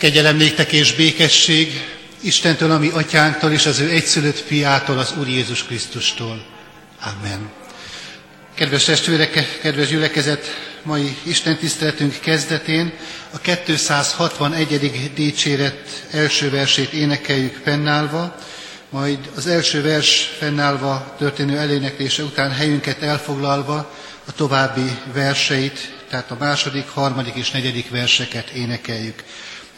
Kegyelem néktek és békesség Istentől, ami atyánktól és az ő egyszülött fiától, az Úr Jézus Krisztustól. Amen. Kedves testvérek, kedves gyülekezet, mai Isten tiszteletünk kezdetén a 261. dicséret első versét énekeljük fennállva, majd az első vers fennállva történő eléneklése után helyünket elfoglalva a további verseit, tehát a második, harmadik és negyedik verseket énekeljük.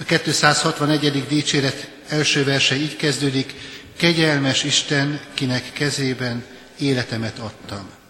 A 261. dicséret első verse így kezdődik, kegyelmes Isten, kinek kezében életemet adtam.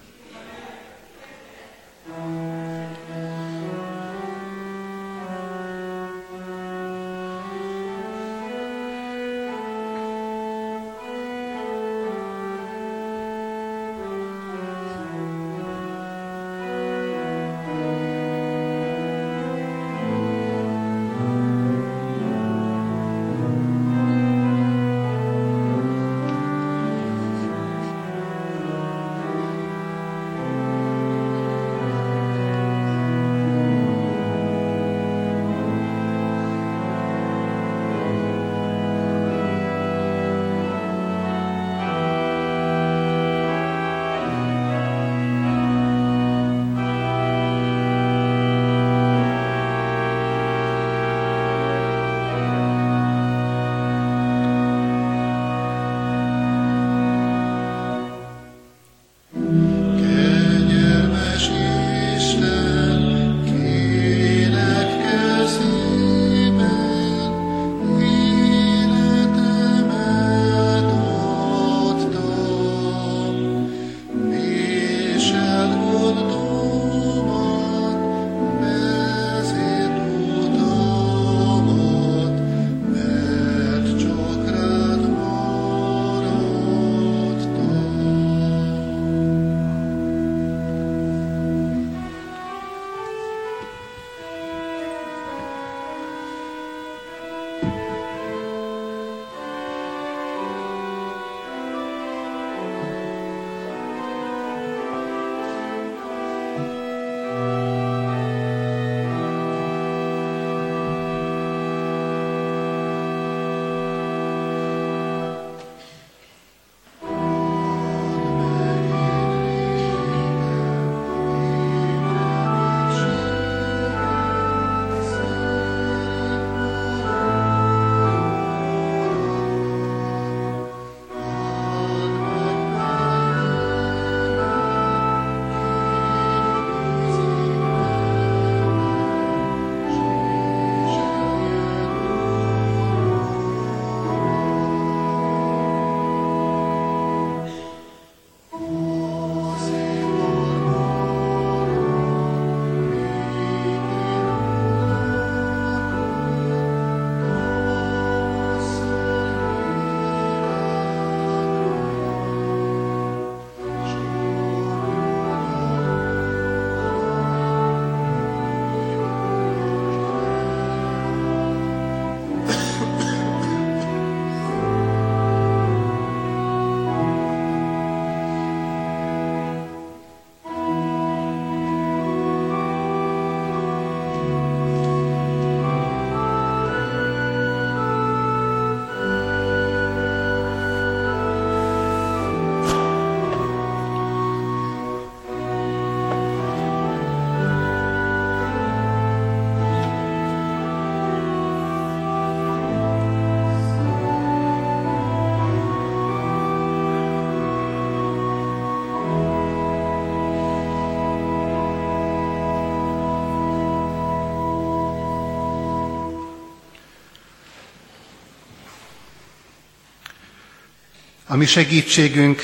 A mi segítségünk,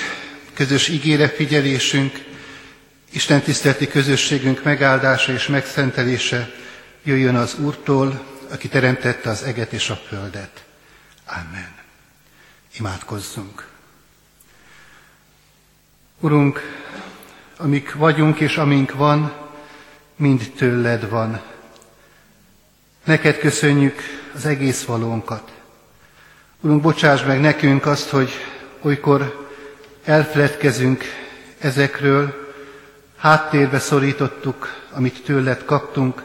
közös ígére figyelésünk, Isten tiszteleti közösségünk megáldása és megszentelése jöjjön az Úrtól, aki teremtette az eget és a földet. Amen. Imádkozzunk. Urunk, amik vagyunk és amink van, mind tőled van. Neked köszönjük az egész valónkat. Urunk, bocsáss meg nekünk azt, hogy olykor elfeledkezünk ezekről, háttérbe szorítottuk, amit tőled kaptunk,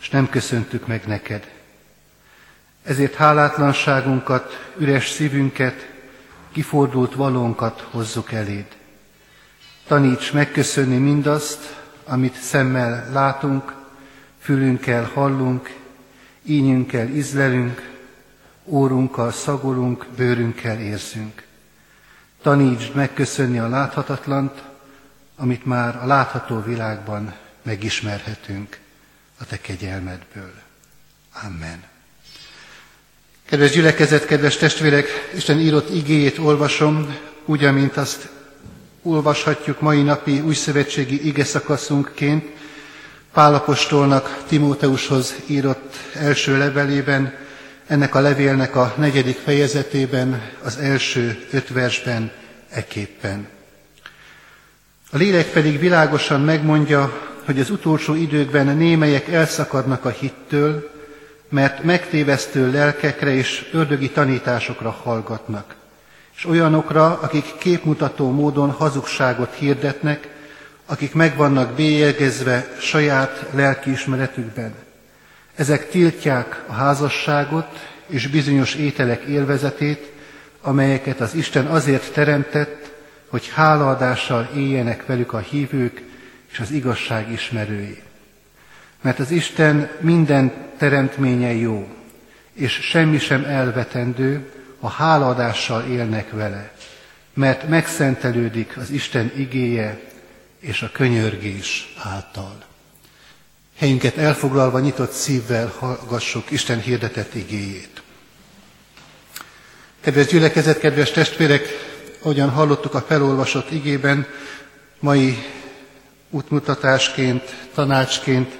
és nem köszöntük meg neked. Ezért hálátlanságunkat, üres szívünket, kifordult valónkat hozzuk eléd. Taníts megköszönni mindazt, amit szemmel látunk, fülünkkel hallunk, ínyünkkel ízlelünk, órunkkal szagolunk, bőrünkkel érzünk. Tanítsd megköszönni a láthatatlant, amit már a látható világban megismerhetünk a Te kegyelmedből. Amen. Kedves gyülekezet, kedves testvérek, Isten írott igéjét olvasom, úgy, amint azt olvashatjuk mai napi újszövetségi ige szakaszunkként, Pálapostolnak Timóteushoz írott első levelében, ennek a levélnek a negyedik fejezetében, az első öt versben eképpen. A lélek pedig világosan megmondja, hogy az utolsó időkben némelyek elszakadnak a hittől, mert megtévesztő lelkekre és ördögi tanításokra hallgatnak, és olyanokra, akik képmutató módon hazugságot hirdetnek, akik meg vannak bélyegezve saját lelkiismeretükben. Ezek tiltják a házasságot és bizonyos ételek élvezetét, amelyeket az Isten azért teremtett, hogy hálaadással éljenek velük a hívők és az igazság ismerői. Mert az Isten minden teremtménye jó, és semmi sem elvetendő, ha hálaadással élnek vele, mert megszentelődik az Isten igéje és a könyörgés által. Helyünket elfoglalva nyitott szívvel hallgassuk Isten hirdetett igéjét. Kedves gyülekezet, kedves testvérek, ahogyan hallottuk a felolvasott igében, mai útmutatásként, tanácsként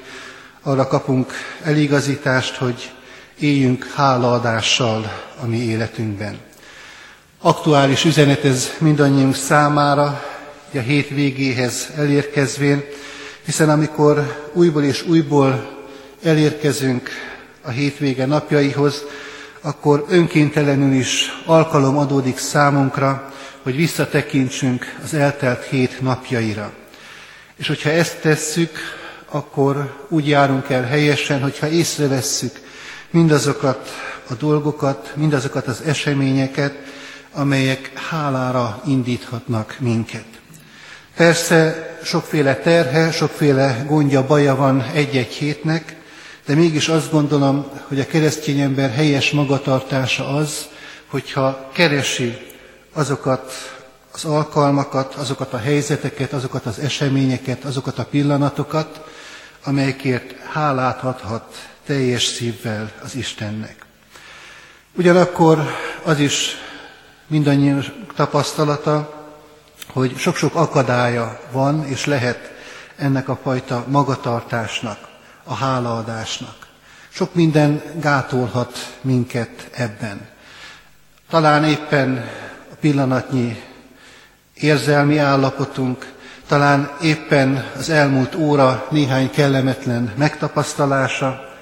arra kapunk eligazítást, hogy éljünk hálaadással a mi életünkben. Aktuális üzenet ez mindannyiunk számára, a hét elérkezvén, hiszen amikor újból és újból elérkezünk a hétvége napjaihoz, akkor önkéntelenül is alkalom adódik számunkra, hogy visszatekintsünk az eltelt hét napjaira. És hogyha ezt tesszük, akkor úgy járunk el helyesen, hogyha észrevesszük mindazokat a dolgokat, mindazokat az eseményeket, amelyek hálára indíthatnak minket. Persze sokféle terhe, sokféle gondja, baja van egy-egy hétnek, de mégis azt gondolom, hogy a keresztény ember helyes magatartása az, hogyha keresi azokat az alkalmakat, azokat a helyzeteket, azokat az eseményeket, azokat a pillanatokat, amelyekért hálát adhat teljes szívvel az Istennek. Ugyanakkor az is mindannyian tapasztalata, hogy sok-sok akadálya van és lehet ennek a fajta magatartásnak, a hálaadásnak. Sok minden gátolhat minket ebben. Talán éppen a pillanatnyi érzelmi állapotunk, talán éppen az elmúlt óra néhány kellemetlen megtapasztalása,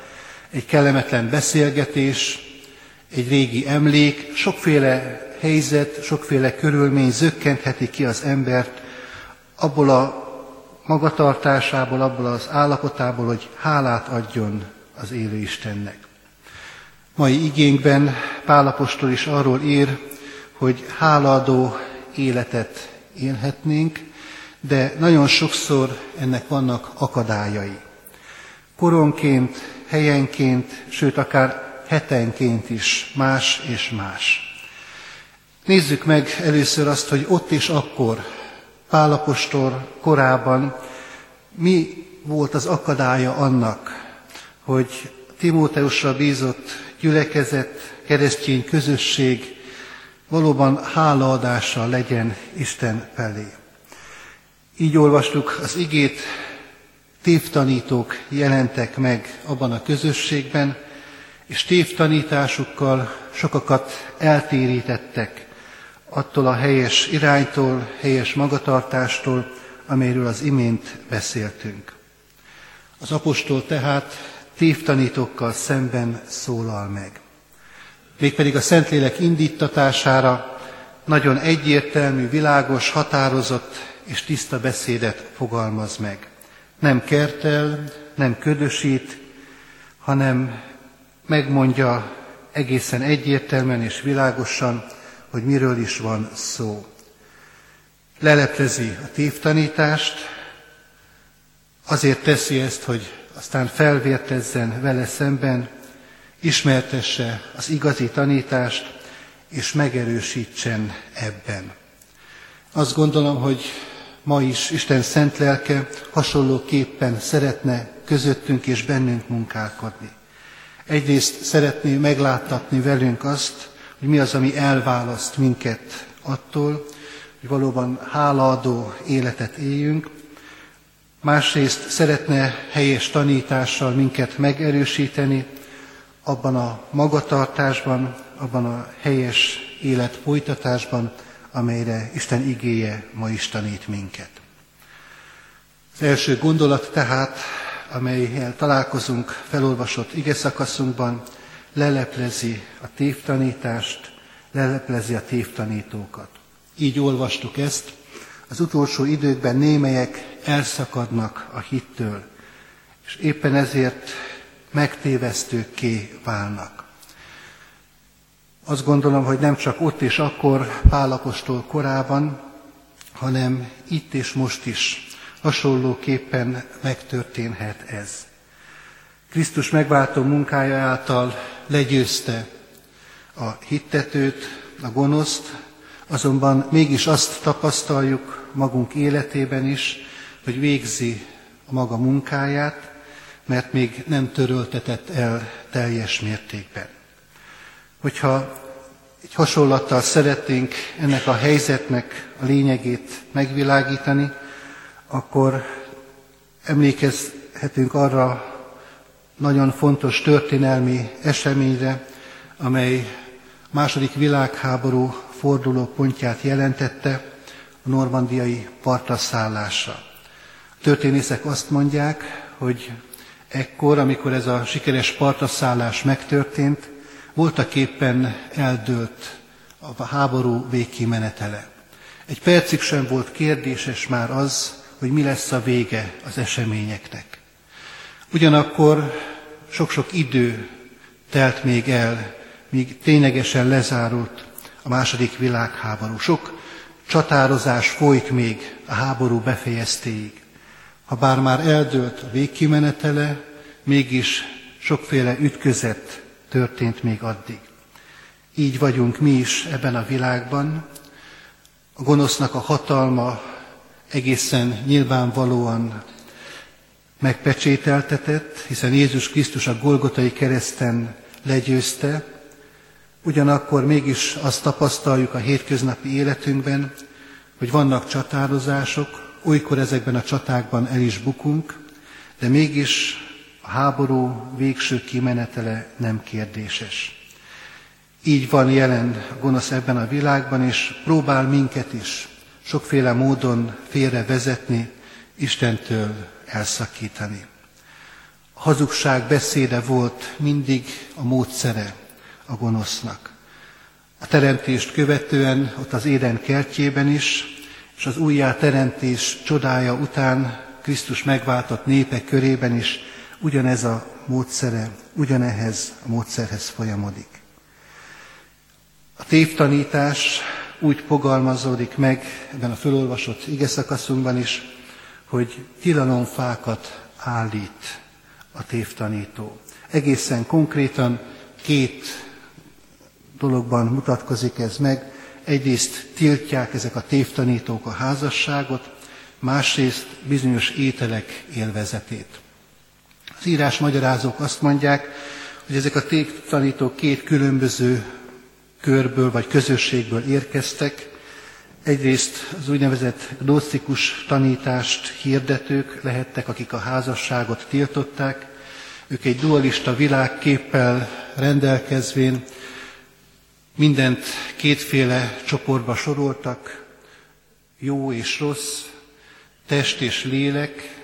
egy kellemetlen beszélgetés, egy régi emlék, sokféle helyzet, sokféle körülmény zökkentheti ki az embert abból a magatartásából, abból az állapotából, hogy hálát adjon az élő Istennek. Mai igénkben Pálapostól is arról ír, hogy hálaadó életet élhetnénk, de nagyon sokszor ennek vannak akadályai. Koronként, helyenként, sőt akár hetenként is más és más. Nézzük meg először azt, hogy ott és akkor, Pálapostól korában mi volt az akadálya annak, hogy Timóteusra bízott gyülekezet, keresztény közösség valóban hálaadással legyen Isten felé. Így olvastuk az igét, tévtanítók jelentek meg abban a közösségben, és tévtanításukkal sokakat eltérítettek attól a helyes iránytól, helyes magatartástól, amelyről az imént beszéltünk. Az apostol tehát tévtanítókkal szemben szólal meg. Mégpedig a Szentlélek indítatására nagyon egyértelmű, világos, határozott és tiszta beszédet fogalmaz meg. Nem kertel, nem ködösít, hanem megmondja egészen egyértelműen és világosan, hogy miről is van szó. Leleplezi a tévtanítást, azért teszi ezt, hogy aztán felvértezzen vele szemben, ismertesse az igazi tanítást, és megerősítsen ebben. Azt gondolom, hogy ma is Isten szent lelke hasonlóképpen szeretne közöttünk és bennünk munkálkodni. Egyrészt szeretné megláttatni velünk azt, hogy mi az, ami elválaszt minket attól, hogy valóban hálaadó életet éljünk, másrészt szeretne helyes tanítással minket megerősíteni abban a magatartásban, abban a helyes élet folytatásban, amelyre Isten igéje ma is tanít minket. Az első gondolat tehát, amelyel találkozunk felolvasott ige szakaszunkban, leleplezi a tévtanítást, leleplezi a tévtanítókat. Így olvastuk ezt, az utolsó időkben némelyek elszakadnak a hittől, és éppen ezért megtévesztőkké válnak. Azt gondolom, hogy nem csak ott és akkor Pálapostól korában, hanem itt és most is hasonlóképpen megtörténhet ez. Krisztus megváltó munkája által legyőzte a hittetőt, a gonoszt, azonban mégis azt tapasztaljuk magunk életében is, hogy végzi a maga munkáját, mert még nem töröltetett el teljes mértékben. Hogyha egy hasonlattal szeretnénk ennek a helyzetnek a lényegét megvilágítani, akkor emlékezhetünk arra nagyon fontos történelmi eseményre, amely második világháború forduló pontját jelentette, a normandiai partra szállása. A történészek azt mondják, hogy ekkor, amikor ez a sikeres partraszállás megtörtént, voltak éppen eldőlt a háború végkimenetele. Egy percig sem volt kérdéses már az, hogy mi lesz a vége az eseményeknek. Ugyanakkor sok-sok idő telt még el, míg ténylegesen lezárult a második világháború. Sok csatározás folyt még a háború befejeztéig. Ha bár már eldőlt a végkimenetele, mégis sokféle ütközet történt még addig. Így vagyunk mi is ebben a világban. A gonosznak a hatalma egészen nyilvánvalóan megpecsételtetett, hiszen Jézus Krisztus a Golgotai kereszten legyőzte, ugyanakkor mégis azt tapasztaljuk a hétköznapi életünkben, hogy vannak csatározások, olykor ezekben a csatákban el is bukunk, de mégis a háború végső kimenetele nem kérdéses. Így van jelen a gonosz ebben a világban, és próbál minket is sokféle módon félre vezetni, Istentől elszakítani. A hazugság beszéde volt mindig a módszere a gonosznak. A teremtést követően ott az éden kertjében is, és az újjáteremtés csodája után Krisztus megváltott népek körében is ugyanez a módszere, ugyanehhez a módszerhez folyamodik. A tévtanítás úgy fogalmazódik meg ebben a fölolvasott ige szakaszunkban is, hogy tilalomfákat állít a tévtanító. Egészen konkrétan két dologban mutatkozik ez meg. Egyrészt tiltják ezek a tévtanítók a házasságot, másrészt bizonyos ételek élvezetét. Az írás magyarázók azt mondják, hogy ezek a tévtanítók két különböző körből vagy közösségből érkeztek. Egyrészt az úgynevezett gnosztikus tanítást hirdetők lehettek, akik a házasságot tiltották. Ők egy dualista világképpel rendelkezvén mindent kétféle csoportba soroltak, jó és rossz, test és lélek,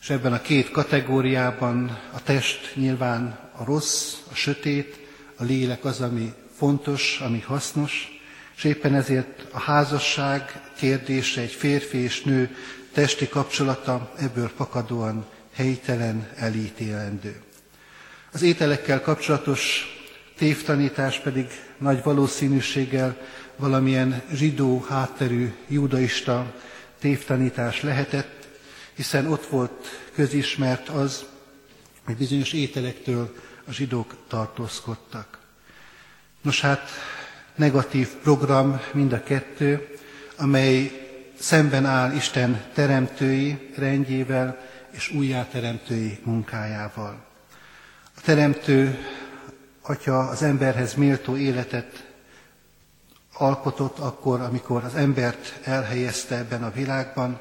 és ebben a két kategóriában a test nyilván a rossz, a sötét, a lélek az, ami fontos, ami hasznos, és éppen ezért a házasság kérdése, egy férfi és nő testi kapcsolata ebből fakadóan helytelen, elítélendő. Az ételekkel kapcsolatos tévtanítás pedig nagy valószínűséggel valamilyen zsidó hátterű judaista tévtanítás lehetett, hiszen ott volt közismert az, hogy bizonyos ételektől a zsidók tartózkodtak. Nos hát, negatív program mind a kettő, amely szemben áll Isten teremtői rendjével és újjáteremtői munkájával. A teremtő atya az emberhez méltó életet alkotott akkor, amikor az embert elhelyezte ebben a világban,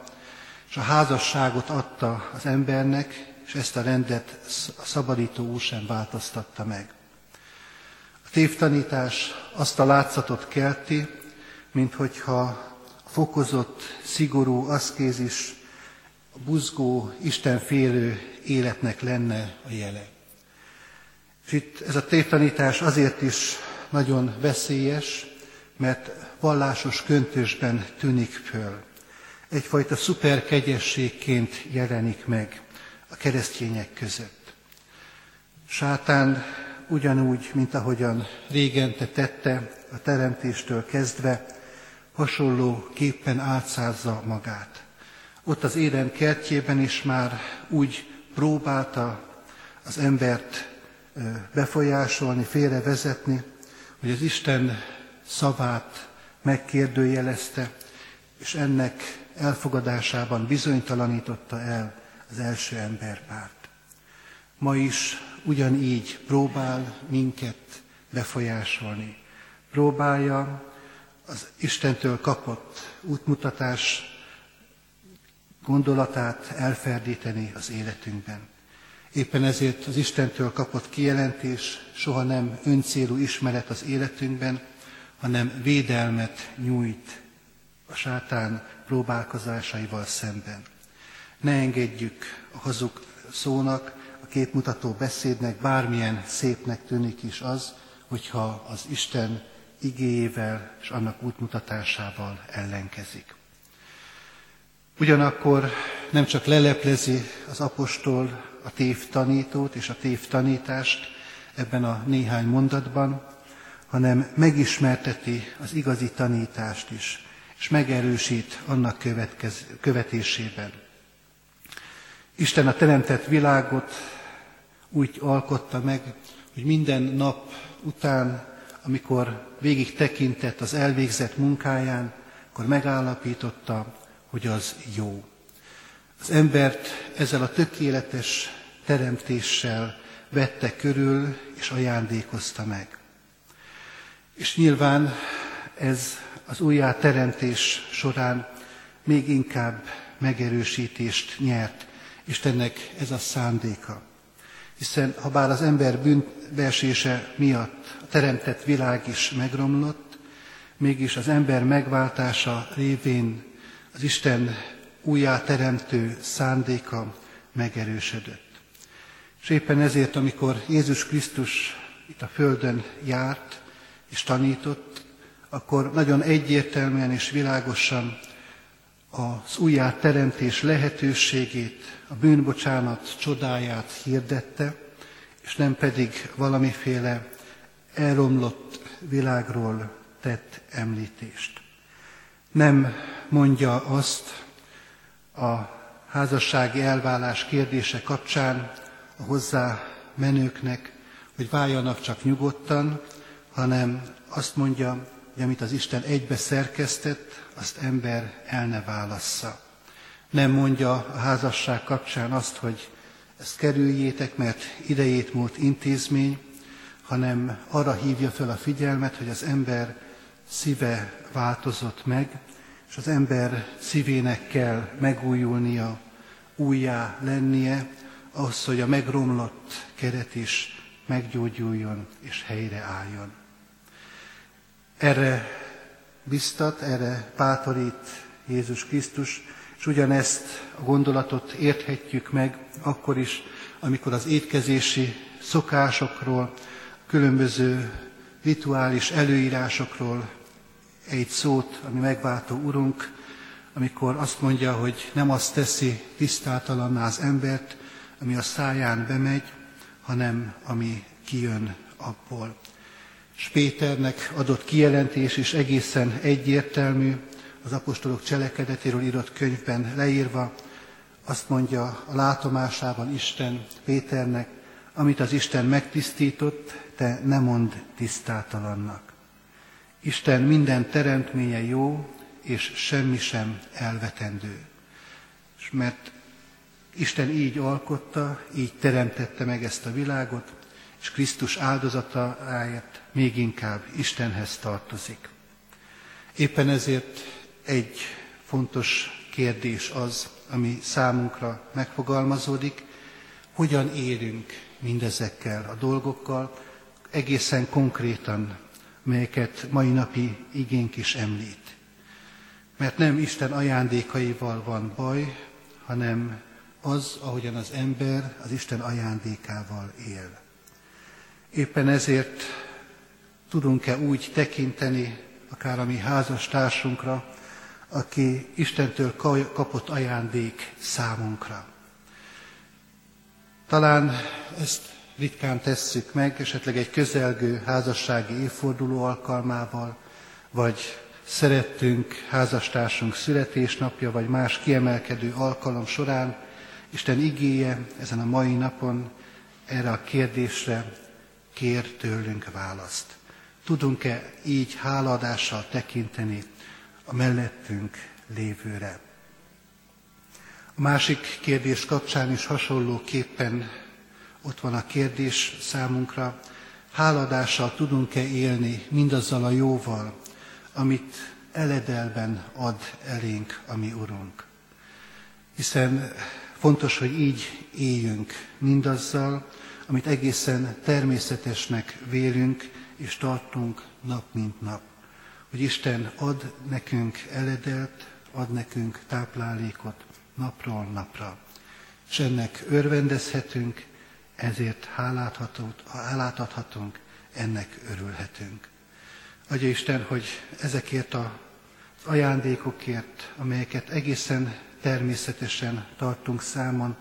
és a házasságot adta az embernek, és ezt a rendet a szabadító úr sem változtatta meg. Tévtanítás azt a látszatot kelti, mint hogyha fokozott, szigorú aszkézis, buzgó, istenfélő életnek lenne a jele. És itt ez a tévtanítás azért is nagyon veszélyes, mert vallásos köntösben tűnik föl. Egyfajta szuperkegyességként jelenik meg a keresztények között. Sátán ugyanúgy, mint ahogyan régente tette a teremtéstől kezdve, hasonló képpen átszázza magát. Ott az éden kertjében is már úgy próbálta az embert befolyásolni, félrevezetni, hogy az Isten szavát megkérdőjelezte, és ennek elfogadásában bizonytalanította el az első emberpárt. Ma is ugyanígy próbál minket befolyásolni. Próbálja az Istentől kapott útmutatás gondolatát elferdíteni az életünkben. Éppen ezért az Istentől kapott kijelentés soha nem öncélú ismeret az életünkben, hanem védelmet nyújt a sátán próbálkozásaival szemben. Ne engedjük a hazug szónak, a képmutató beszédnek, bármilyen szépnek tűnik is az, hogyha az Isten igéjével és annak útmutatásával ellenkezik. Ugyanakkor nem csak leleplezi az apostol a tévtanítót és a tévtanítást ebben a néhány mondatban, hanem megismerteti az igazi tanítást is, és megerősít annak következ, követésében. Isten a teremtett világot úgy alkotta meg, hogy minden nap után, amikor végig tekintett az elvégzett munkáján, akkor megállapította, hogy az jó. Az embert ezzel a tökéletes teremtéssel vette körül és ajándékozta meg. És nyilván ez az újjáteremtés során még inkább megerősítést nyert. Istennek ez a szándéka. Hiszen ha bár az ember bűnbeesése miatt a teremtett világ is megromlott, mégis az ember megváltása révén az Isten újjáteremtő szándéka megerősödött. És éppen ezért, amikor Jézus Krisztus itt a Földön járt és tanított, akkor nagyon egyértelműen és világosan az újjáteremtés lehetőségét, a bűnbocsánat csodáját hirdette, és nem pedig valamiféle elromlott világról tett említést. Nem mondja azt a házassági elvállás kérdése kapcsán a hozzá menőknek, hogy váljanak csak nyugodtan, hanem azt mondja, hogy amit az Isten egybe szerkesztett, azt ember el ne válassza. Nem mondja a házasság kapcsán azt, hogy ezt kerüljétek, mert idejét múlt intézmény, hanem arra hívja fel a figyelmet, hogy az ember szíve változott meg, és az ember szívének kell megújulnia, újjá lennie, ahhoz, hogy a megromlott keret is meggyógyuljon és helyreálljon. Erre biztat, erre bátorít Jézus Krisztus, és ugyanezt a gondolatot érthetjük meg akkor is, amikor az étkezési szokásokról, különböző rituális előírásokról egy szót, ami megváltó Urunk, amikor azt mondja, hogy nem azt teszi tisztátalanná az embert, ami a száján bemegy, hanem ami kijön abból. És Péternek adott kijelentés is egészen egyértelmű, az apostolok cselekedetéről írott könyvben leírva, azt mondja a látomásában Isten Péternek, amit az Isten megtisztított, te ne mond tisztátalannak. Isten minden teremtménye jó, és semmi sem elvetendő. És mert Isten így alkotta, így teremtette meg ezt a világot, és Krisztus áldozatáért még inkább Istenhez tartozik. Éppen ezért egy fontos kérdés az, ami számunkra megfogalmazódik, hogyan érünk mindezekkel a dolgokkal, egészen konkrétan, melyeket mai napi igénk is említ. Mert nem Isten ajándékaival van baj, hanem az, ahogyan az ember az Isten ajándékával él. Éppen ezért tudunk-e úgy tekinteni akár a mi házastársunkra, aki Istentől kapott ajándék számunkra. Talán ezt ritkán tesszük meg, esetleg egy közelgő házassági évforduló alkalmával, vagy szerettünk házastársunk születésnapja, vagy más kiemelkedő alkalom során, Isten igéje ezen a mai napon erre a kérdésre kér tőlünk választ. Tudunk-e így háladással tekinteni a mellettünk lévőre? A másik kérdés kapcsán is hasonlóképpen ott van a kérdés számunkra, háladással tudunk-e élni mindazzal a jóval, amit eledelben ad elénk a mi Urunk. Hiszen fontos, hogy így éljünk mindazzal, amit egészen természetesnek vélünk és tartunk nap mint nap. Hogy Isten ad nekünk eledelt, ad nekünk táplálékot napról napra. És ennek örvendezhetünk, ezért hálát adhatunk, ennek örülhetünk. Adja Isten, hogy ezekért az ajándékokért, amelyeket egészen természetesen tartunk számon,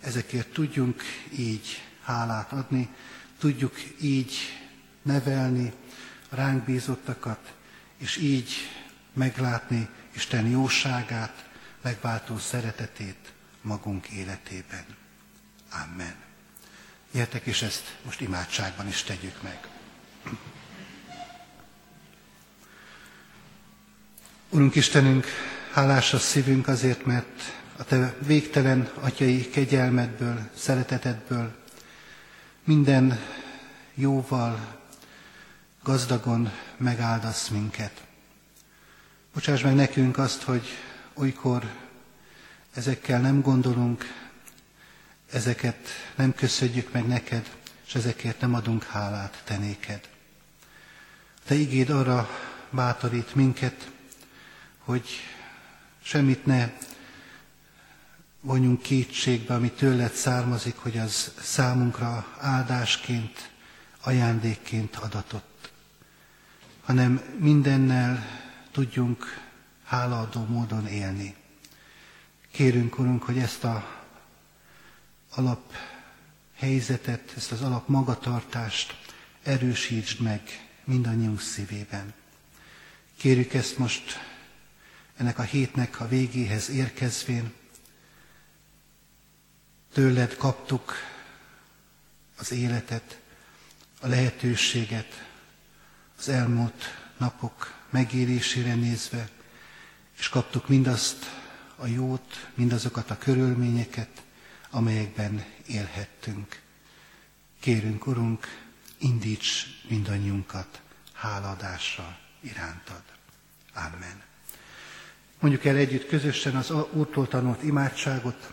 ezekért tudjunk így hálát adni, tudjuk így nevelni ránk bízottakat, és így meglátni Isten jóságát, megváltó szeretetét magunk életében. Amen. Gyertek, és ezt most imádságban is tegyük meg. Urunk Istenünk, hálás a szívünk azért, mert a Te végtelen atyai kegyelmedből, szeretetedből minden jóval, gazdagon megáldasz minket. Bocsáss meg nekünk azt, hogy olykor ezekkel nem gondolunk, ezeket nem köszönjük meg neked, és ezekért nem adunk hálát te néked. Te igéd arra bátorít minket, hogy semmit ne vonjunk kétségbe, ami tőled származik, hogy az számunkra áldásként, ajándékként adatott, hanem mindennel tudjunk hálaadó módon élni. Kérünk, Urunk, hogy ezt a alap helyzetet, ezt az alap magatartást erősítsd meg mindannyiunk szívében. Kérjük ezt most ennek a hétnek a végéhez érkezvén, Tőled kaptuk az életet, a lehetőséget az elmúlt napok megélésére nézve, és kaptuk mindazt a jót, mindazokat a körülményeket, amelyekben élhettünk. Kérünk, Urunk, indíts mindannyiunkat háladásra irántad. Amen. Mondjuk el együtt közösen az Úrtól tanult imádságot,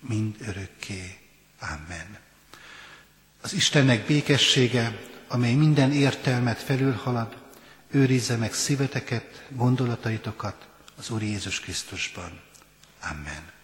mind örökké. Amen. Az Istennek békessége, amely minden értelmet felülhalad, őrizze meg szíveteket, gondolataitokat az Úr Jézus Krisztusban. Amen.